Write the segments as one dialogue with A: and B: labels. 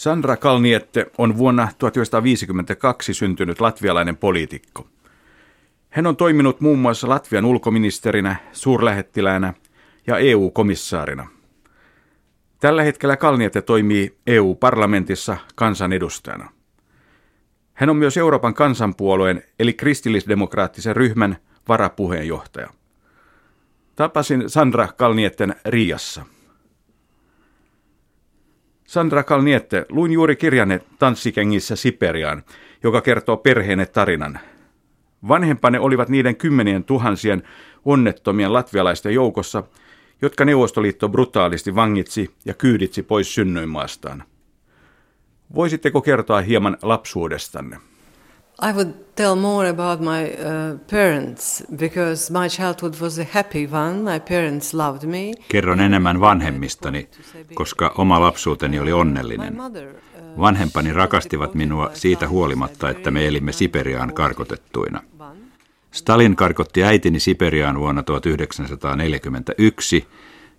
A: Sandra Kalniette on vuonna 1952 syntynyt latvialainen poliitikko. Hän on toiminut muun muassa Latvian ulkoministerinä, suurlähettiläänä ja EU-komissaarina. Tällä hetkellä Kalniette toimii EU-parlamentissa kansanedustajana. Hän on myös Euroopan kansanpuolueen eli kristillisdemokraattisen ryhmän varapuheenjohtaja. Tapasin Sandra Kalnietten Riassa. Sandra Kalniette, luin juuri kirjanne Tanssikengissä Siperiaan, joka kertoo perheenne tarinan. Vanhempanne olivat niiden kymmenien tuhansien onnettomien latvialaisten joukossa, jotka Neuvostoliitto brutaalisti vangitsi ja kyyditsi pois synnyinmaastaan. Voisitteko kertoa hieman lapsuudestanne?
B: I would tell more about my uh, parents because my childhood was a happy one. My parents loved me.
C: Kerron enemmän vanhemmistani, koska oma lapsuuteni oli onnellinen. Vanhempani rakastivat minua siitä huolimatta, että me elimme Siperiaan karkotettuina. Stalin karkotti äitini Siperiaan vuonna 1941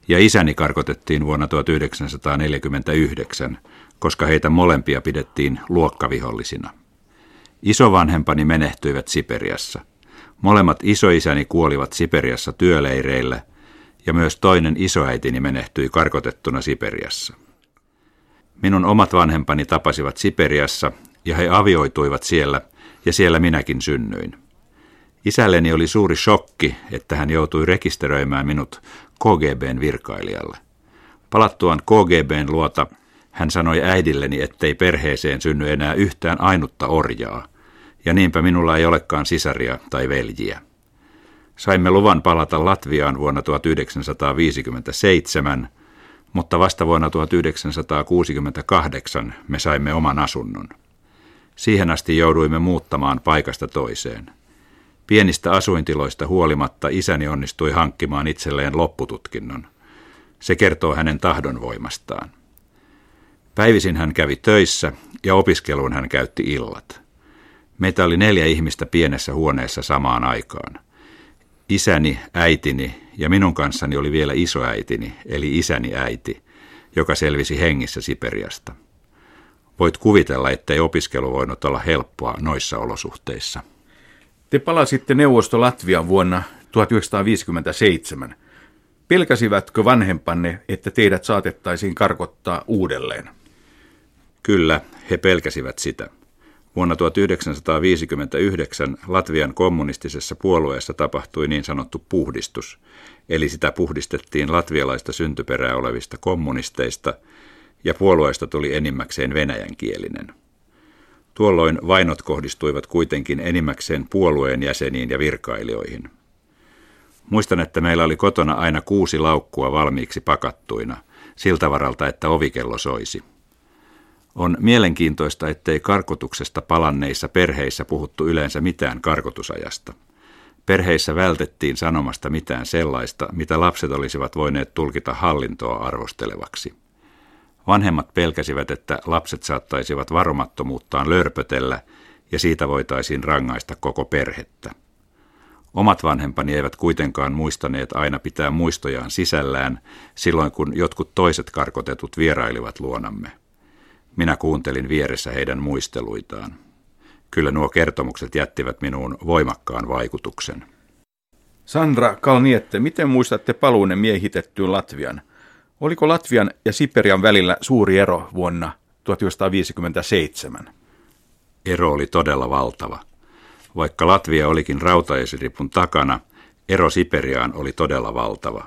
C: ja isäni karkotettiin vuonna 1949, koska heitä molempia pidettiin luokkavihollisina. Isovanhempani menehtyivät Siperiassa. Molemmat isoisäni kuolivat Siperiassa työleireillä ja myös toinen isoäitini menehtyi karkotettuna Siperiassa. Minun omat vanhempani tapasivat Siperiassa ja he avioituivat siellä ja siellä minäkin synnyin. Isälleni oli suuri shokki, että hän joutui rekisteröimään minut KGBn virkailijalle. Palattuaan KGBn luota hän sanoi äidilleni, ettei perheeseen synny enää yhtään ainutta orjaa, ja niinpä minulla ei olekaan sisaria tai veljiä. Saimme luvan palata Latviaan vuonna 1957, mutta vasta vuonna 1968 me saimme oman asunnon. Siihen asti jouduimme muuttamaan paikasta toiseen. Pienistä asuintiloista huolimatta isäni onnistui hankkimaan itselleen loppututkinnon. Se kertoo hänen tahdonvoimastaan. Päivisin hän kävi töissä ja opiskeluun hän käytti illat. Meitä oli neljä ihmistä pienessä huoneessa samaan aikaan. Isäni, äitini ja minun kanssani oli vielä isoäitini, eli isäni äiti, joka selvisi hengissä Siperiasta. Voit kuvitella, ettei opiskelu voinut olla helppoa noissa olosuhteissa.
A: Te palasitte neuvosto Latvian vuonna 1957. Pelkäsivätkö vanhempanne, että teidät saatettaisiin karkottaa uudelleen?
C: Kyllä, he pelkäsivät sitä. Vuonna 1959 Latvian kommunistisessa puolueessa tapahtui niin sanottu puhdistus, eli sitä puhdistettiin latvialaista syntyperää olevista kommunisteista, ja puolueesta tuli enimmäkseen venäjänkielinen. Tuolloin vainot kohdistuivat kuitenkin enimmäkseen puolueen jäseniin ja virkailijoihin. Muistan, että meillä oli kotona aina kuusi laukkua valmiiksi pakattuina, siltä varalta, että ovikello soisi. On mielenkiintoista, ettei karkotuksesta palanneissa perheissä puhuttu yleensä mitään karkotusajasta. Perheissä vältettiin sanomasta mitään sellaista, mitä lapset olisivat voineet tulkita hallintoa arvostelevaksi. Vanhemmat pelkäsivät, että lapset saattaisivat varomattomuuttaan lörpötellä ja siitä voitaisiin rangaista koko perhettä. Omat vanhempani eivät kuitenkaan muistaneet aina pitää muistojaan sisällään silloin, kun jotkut toiset karkotetut vierailivat luonamme. Minä kuuntelin vieressä heidän muisteluitaan. Kyllä nuo kertomukset jättivät minuun voimakkaan vaikutuksen.
A: Sandra Kalniette, miten muistatte paluunne miehitettyyn Latvian? Oliko Latvian ja Siperian välillä suuri ero vuonna 1957?
C: Ero oli todella valtava. Vaikka Latvia olikin rautaesiripun takana, ero Siperiaan oli todella valtava.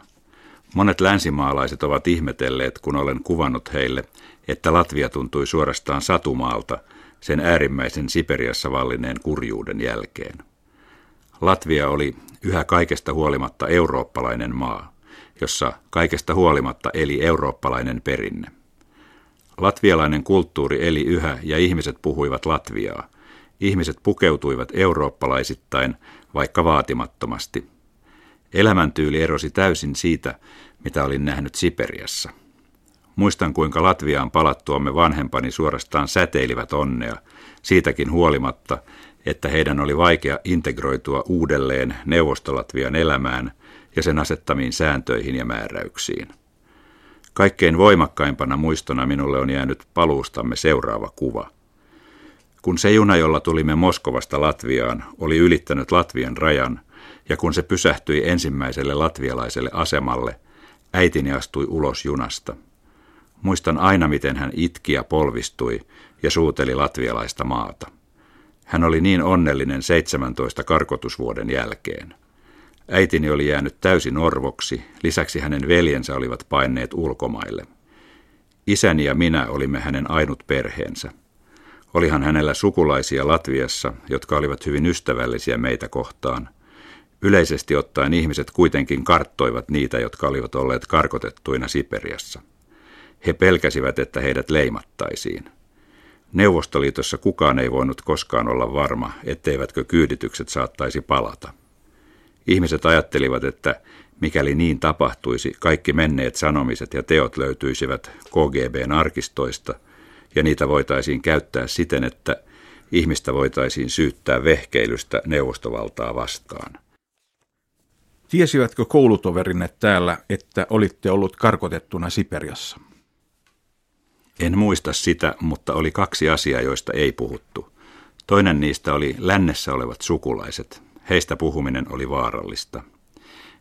C: Monet länsimaalaiset ovat ihmetelleet, kun olen kuvannut heille, että Latvia tuntui suorastaan satumaalta sen äärimmäisen Siperiassa vallinneen kurjuuden jälkeen. Latvia oli yhä kaikesta huolimatta eurooppalainen maa, jossa kaikesta huolimatta eli eurooppalainen perinne. Latvialainen kulttuuri eli yhä ja ihmiset puhuivat latviaa. Ihmiset pukeutuivat eurooppalaisittain, vaikka vaatimattomasti. Elämäntyyli erosi täysin siitä, mitä olin nähnyt Siperiassa. Muistan, kuinka Latviaan palattuamme vanhempani suorastaan säteilivät onnea, siitäkin huolimatta, että heidän oli vaikea integroitua uudelleen Neuvostolatvian elämään ja sen asettamiin sääntöihin ja määräyksiin. Kaikkein voimakkaimpana muistona minulle on jäänyt paluustamme seuraava kuva. Kun se juna, jolla tulimme Moskovasta Latviaan, oli ylittänyt Latvian rajan, ja kun se pysähtyi ensimmäiselle latvialaiselle asemalle, äitini astui ulos junasta. Muistan aina, miten hän itki ja polvistui ja suuteli latvialaista maata. Hän oli niin onnellinen 17 karkotusvuoden jälkeen. Äitini oli jäänyt täysin orvoksi, lisäksi hänen veljensä olivat paineet ulkomaille. Isäni ja minä olimme hänen ainut perheensä. Olihan hänellä sukulaisia Latviassa, jotka olivat hyvin ystävällisiä meitä kohtaan. Yleisesti ottaen ihmiset kuitenkin karttoivat niitä, jotka olivat olleet karkotettuina Siperiassa. He pelkäsivät, että heidät leimattaisiin. Neuvostoliitossa kukaan ei voinut koskaan olla varma, etteivätkö kyyditykset saattaisi palata. Ihmiset ajattelivat, että mikäli niin tapahtuisi, kaikki menneet sanomiset ja teot löytyisivät KGBn arkistoista, ja niitä voitaisiin käyttää siten, että ihmistä voitaisiin syyttää vehkeilystä neuvostovaltaa vastaan.
A: Tiesivätkö koulutoverinne täällä, että olitte ollut karkotettuna Siperiassa?
C: En muista sitä, mutta oli kaksi asiaa, joista ei puhuttu. Toinen niistä oli lännessä olevat sukulaiset. Heistä puhuminen oli vaarallista.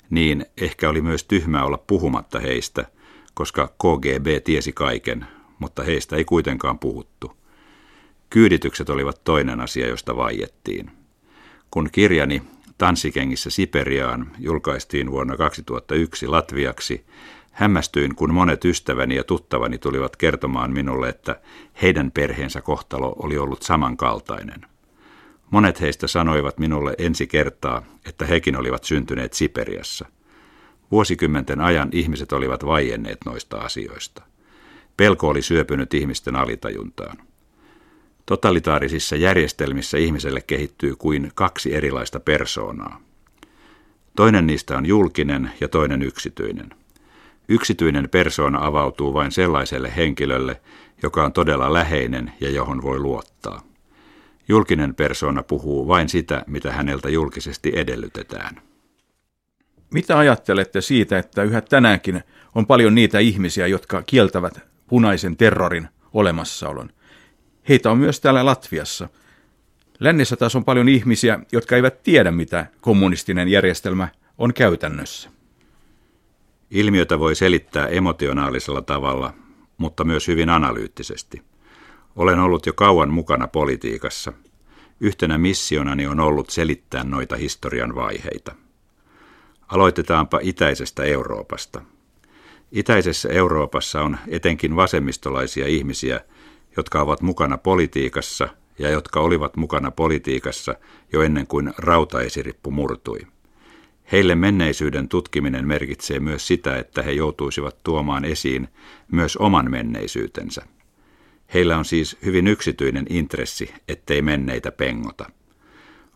C: Niin ehkä oli myös tyhmää olla puhumatta heistä, koska KGB tiesi kaiken, mutta heistä ei kuitenkaan puhuttu. Kyyditykset olivat toinen asia, josta vaiettiin. Kun kirjani Tanssikengissä Siperiaan julkaistiin vuonna 2001 latviaksi, Hämmästyin, kun monet ystäväni ja tuttavani tulivat kertomaan minulle, että heidän perheensä kohtalo oli ollut samankaltainen. Monet heistä sanoivat minulle ensi kertaa, että hekin olivat syntyneet Siperiassa. Vuosikymmenten ajan ihmiset olivat vaienneet noista asioista. Pelko oli syöpynyt ihmisten alitajuntaan. Totalitaarisissa järjestelmissä ihmiselle kehittyy kuin kaksi erilaista persoonaa. Toinen niistä on julkinen ja toinen yksityinen – Yksityinen persoona avautuu vain sellaiselle henkilölle, joka on todella läheinen ja johon voi luottaa. Julkinen persoona puhuu vain sitä, mitä häneltä julkisesti edellytetään.
A: Mitä ajattelette siitä, että yhä tänäänkin on paljon niitä ihmisiä, jotka kieltävät punaisen terrorin olemassaolon? Heitä on myös täällä Latviassa. Lännessä taas on paljon ihmisiä, jotka eivät tiedä, mitä kommunistinen järjestelmä on käytännössä.
C: Ilmiötä voi selittää emotionaalisella tavalla, mutta myös hyvin analyyttisesti. Olen ollut jo kauan mukana politiikassa. Yhtenä missionani on ollut selittää noita historian vaiheita. Aloitetaanpa itäisestä Euroopasta. Itäisessä Euroopassa on etenkin vasemmistolaisia ihmisiä, jotka ovat mukana politiikassa ja jotka olivat mukana politiikassa jo ennen kuin rautaesirippu murtui. Heille menneisyyden tutkiminen merkitsee myös sitä, että he joutuisivat tuomaan esiin myös oman menneisyytensä. Heillä on siis hyvin yksityinen intressi, ettei menneitä pengota.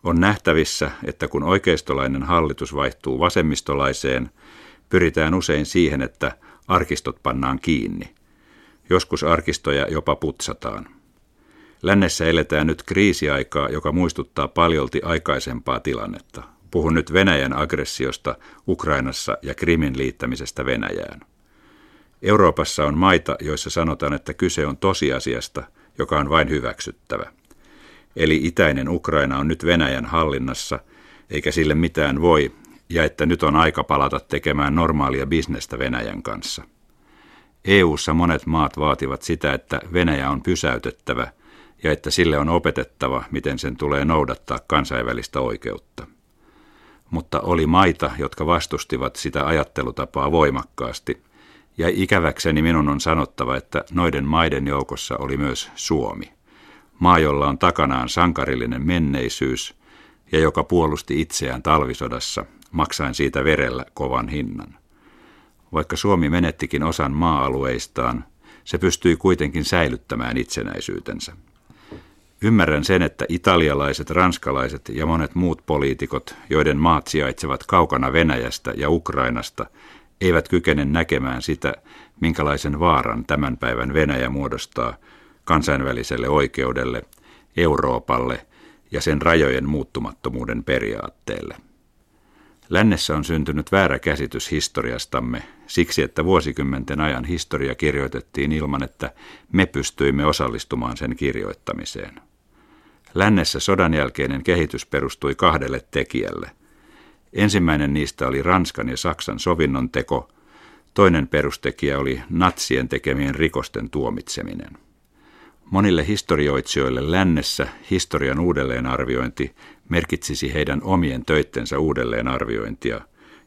C: On nähtävissä, että kun oikeistolainen hallitus vaihtuu vasemmistolaiseen, pyritään usein siihen, että arkistot pannaan kiinni. Joskus arkistoja jopa putsataan. Lännessä eletään nyt kriisiaikaa, joka muistuttaa paljolti aikaisempaa tilannetta. Puhun nyt Venäjän aggressiosta Ukrainassa ja Krimin liittämisestä Venäjään. Euroopassa on maita, joissa sanotaan, että kyse on tosiasiasta, joka on vain hyväksyttävä. Eli itäinen Ukraina on nyt Venäjän hallinnassa, eikä sille mitään voi, ja että nyt on aika palata tekemään normaalia bisnestä Venäjän kanssa. EU:ssa monet maat vaativat sitä, että Venäjä on pysäytettävä ja että sille on opetettava, miten sen tulee noudattaa kansainvälistä oikeutta mutta oli maita, jotka vastustivat sitä ajattelutapaa voimakkaasti. Ja ikäväkseni minun on sanottava, että noiden maiden joukossa oli myös Suomi. Maa, jolla on takanaan sankarillinen menneisyys ja joka puolusti itseään talvisodassa, maksaen siitä verellä kovan hinnan. Vaikka Suomi menettikin osan maa-alueistaan, se pystyi kuitenkin säilyttämään itsenäisyytensä. Ymmärrän sen, että italialaiset, ranskalaiset ja monet muut poliitikot, joiden maat sijaitsevat kaukana Venäjästä ja Ukrainasta, eivät kykene näkemään sitä, minkälaisen vaaran tämän päivän Venäjä muodostaa kansainväliselle oikeudelle, Euroopalle ja sen rajojen muuttumattomuuden periaatteelle. Lännessä on syntynyt väärä käsitys historiastamme siksi, että vuosikymmenten ajan historia kirjoitettiin ilman, että me pystyimme osallistumaan sen kirjoittamiseen. Lännessä sodan jälkeinen kehitys perustui kahdelle tekijälle. Ensimmäinen niistä oli Ranskan ja Saksan sovinnon teko, toinen perustekijä oli natsien tekemien rikosten tuomitseminen. Monille historioitsijoille lännessä historian uudelleenarviointi merkitsisi heidän omien töittensä uudelleenarviointia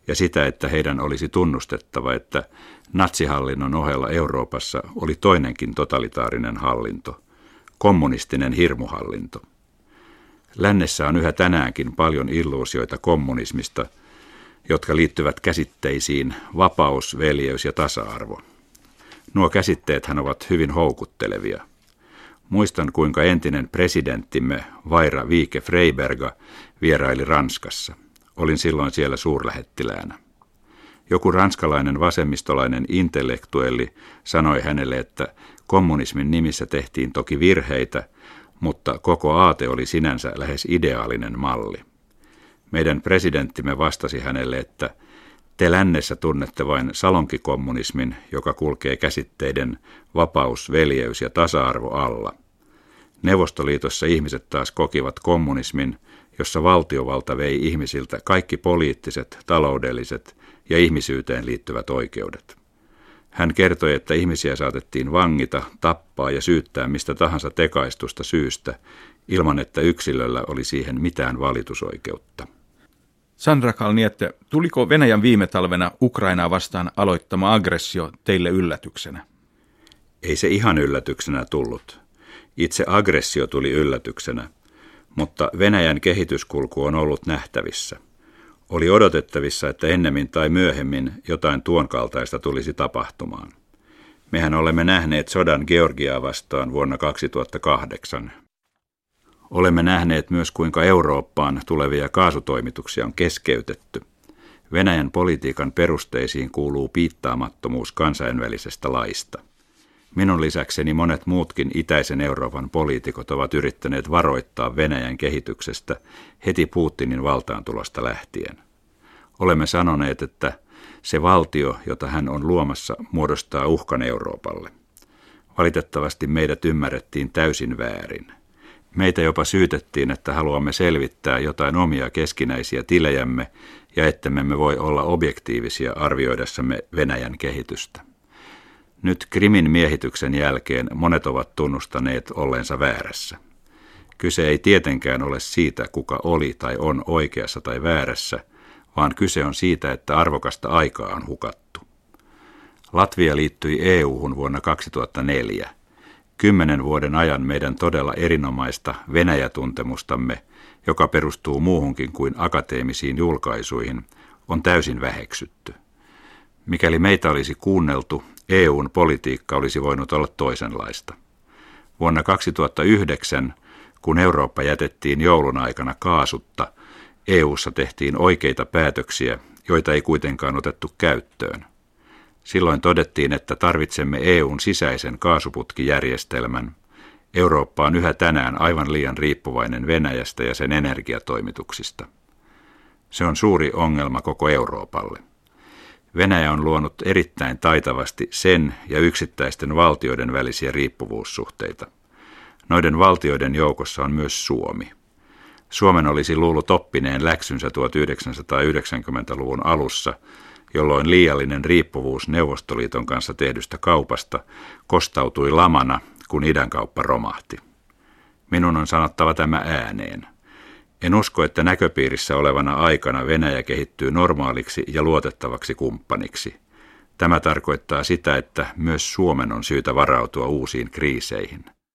C: ja sitä, että heidän olisi tunnustettava, että natsihallinnon ohella Euroopassa oli toinenkin totalitaarinen hallinto, kommunistinen hirmuhallinto. Lännessä on yhä tänäänkin paljon illuusioita kommunismista, jotka liittyvät käsitteisiin vapaus, veljeys ja tasa-arvo. Nuo käsitteethän ovat hyvin houkuttelevia. Muistan, kuinka entinen presidenttimme Vaira Viike Freiberga vieraili Ranskassa. Olin silloin siellä suurlähettiläänä. Joku ranskalainen vasemmistolainen intellektuelli sanoi hänelle, että kommunismin nimissä tehtiin toki virheitä, mutta koko aate oli sinänsä lähes ideaalinen malli. Meidän presidenttimme vastasi hänelle, että te lännessä tunnette vain salonkikommunismin, joka kulkee käsitteiden vapaus, veljeys ja tasa-arvo alla. Neuvostoliitossa ihmiset taas kokivat kommunismin, jossa valtiovalta vei ihmisiltä kaikki poliittiset, taloudelliset ja ihmisyyteen liittyvät oikeudet. Hän kertoi, että ihmisiä saatettiin vangita, tappaa ja syyttää mistä tahansa tekaistusta syystä, ilman että yksilöllä oli siihen mitään valitusoikeutta.
A: Sandra Kalniette, tuliko Venäjän viime talvena Ukrainaa vastaan aloittama aggressio teille yllätyksenä?
C: Ei se ihan yllätyksenä tullut. Itse aggressio tuli yllätyksenä, mutta Venäjän kehityskulku on ollut nähtävissä. Oli odotettavissa, että ennemmin tai myöhemmin jotain tuon kaltaista tulisi tapahtumaan. Mehän olemme nähneet sodan Georgiaa vastaan vuonna 2008. Olemme nähneet myös, kuinka Eurooppaan tulevia kaasutoimituksia on keskeytetty. Venäjän politiikan perusteisiin kuuluu piittaamattomuus kansainvälisestä laista. Minun lisäkseni monet muutkin itäisen Euroopan poliitikot ovat yrittäneet varoittaa Venäjän kehityksestä heti Putinin valtaantulosta lähtien. Olemme sanoneet, että se valtio, jota hän on luomassa, muodostaa uhkan Euroopalle. Valitettavasti meidät ymmärrettiin täysin väärin. Meitä jopa syytettiin, että haluamme selvittää jotain omia keskinäisiä tilejämme ja ettemme me voi olla objektiivisia arvioidessamme Venäjän kehitystä. Nyt Krimin miehityksen jälkeen monet ovat tunnustaneet olleensa väärässä. Kyse ei tietenkään ole siitä, kuka oli tai on oikeassa tai väärässä, vaan kyse on siitä, että arvokasta aikaa on hukattu. Latvia liittyi EU-hun vuonna 2004. Kymmenen vuoden ajan meidän todella erinomaista Venäjätuntemustamme, joka perustuu muuhunkin kuin akateemisiin julkaisuihin, on täysin väheksytty. Mikäli meitä olisi kuunneltu, EUn politiikka olisi voinut olla toisenlaista. Vuonna 2009, kun Eurooppa jätettiin joulun aikana kaasutta, EUssa tehtiin oikeita päätöksiä, joita ei kuitenkaan otettu käyttöön. Silloin todettiin, että tarvitsemme EUn sisäisen kaasuputkijärjestelmän. Eurooppa on yhä tänään aivan liian riippuvainen Venäjästä ja sen energiatoimituksista. Se on suuri ongelma koko Euroopalle. Venäjä on luonut erittäin taitavasti sen ja yksittäisten valtioiden välisiä riippuvuussuhteita. Noiden valtioiden joukossa on myös Suomi. Suomen olisi luullut oppineen läksynsä 1990-luvun alussa, jolloin liiallinen riippuvuus Neuvostoliiton kanssa tehdystä kaupasta kostautui lamana, kun idänkauppa romahti. Minun on sanottava tämä ääneen. En usko, että näköpiirissä olevana aikana Venäjä kehittyy normaaliksi ja luotettavaksi kumppaniksi. Tämä tarkoittaa sitä, että myös Suomen on syytä varautua uusiin kriiseihin.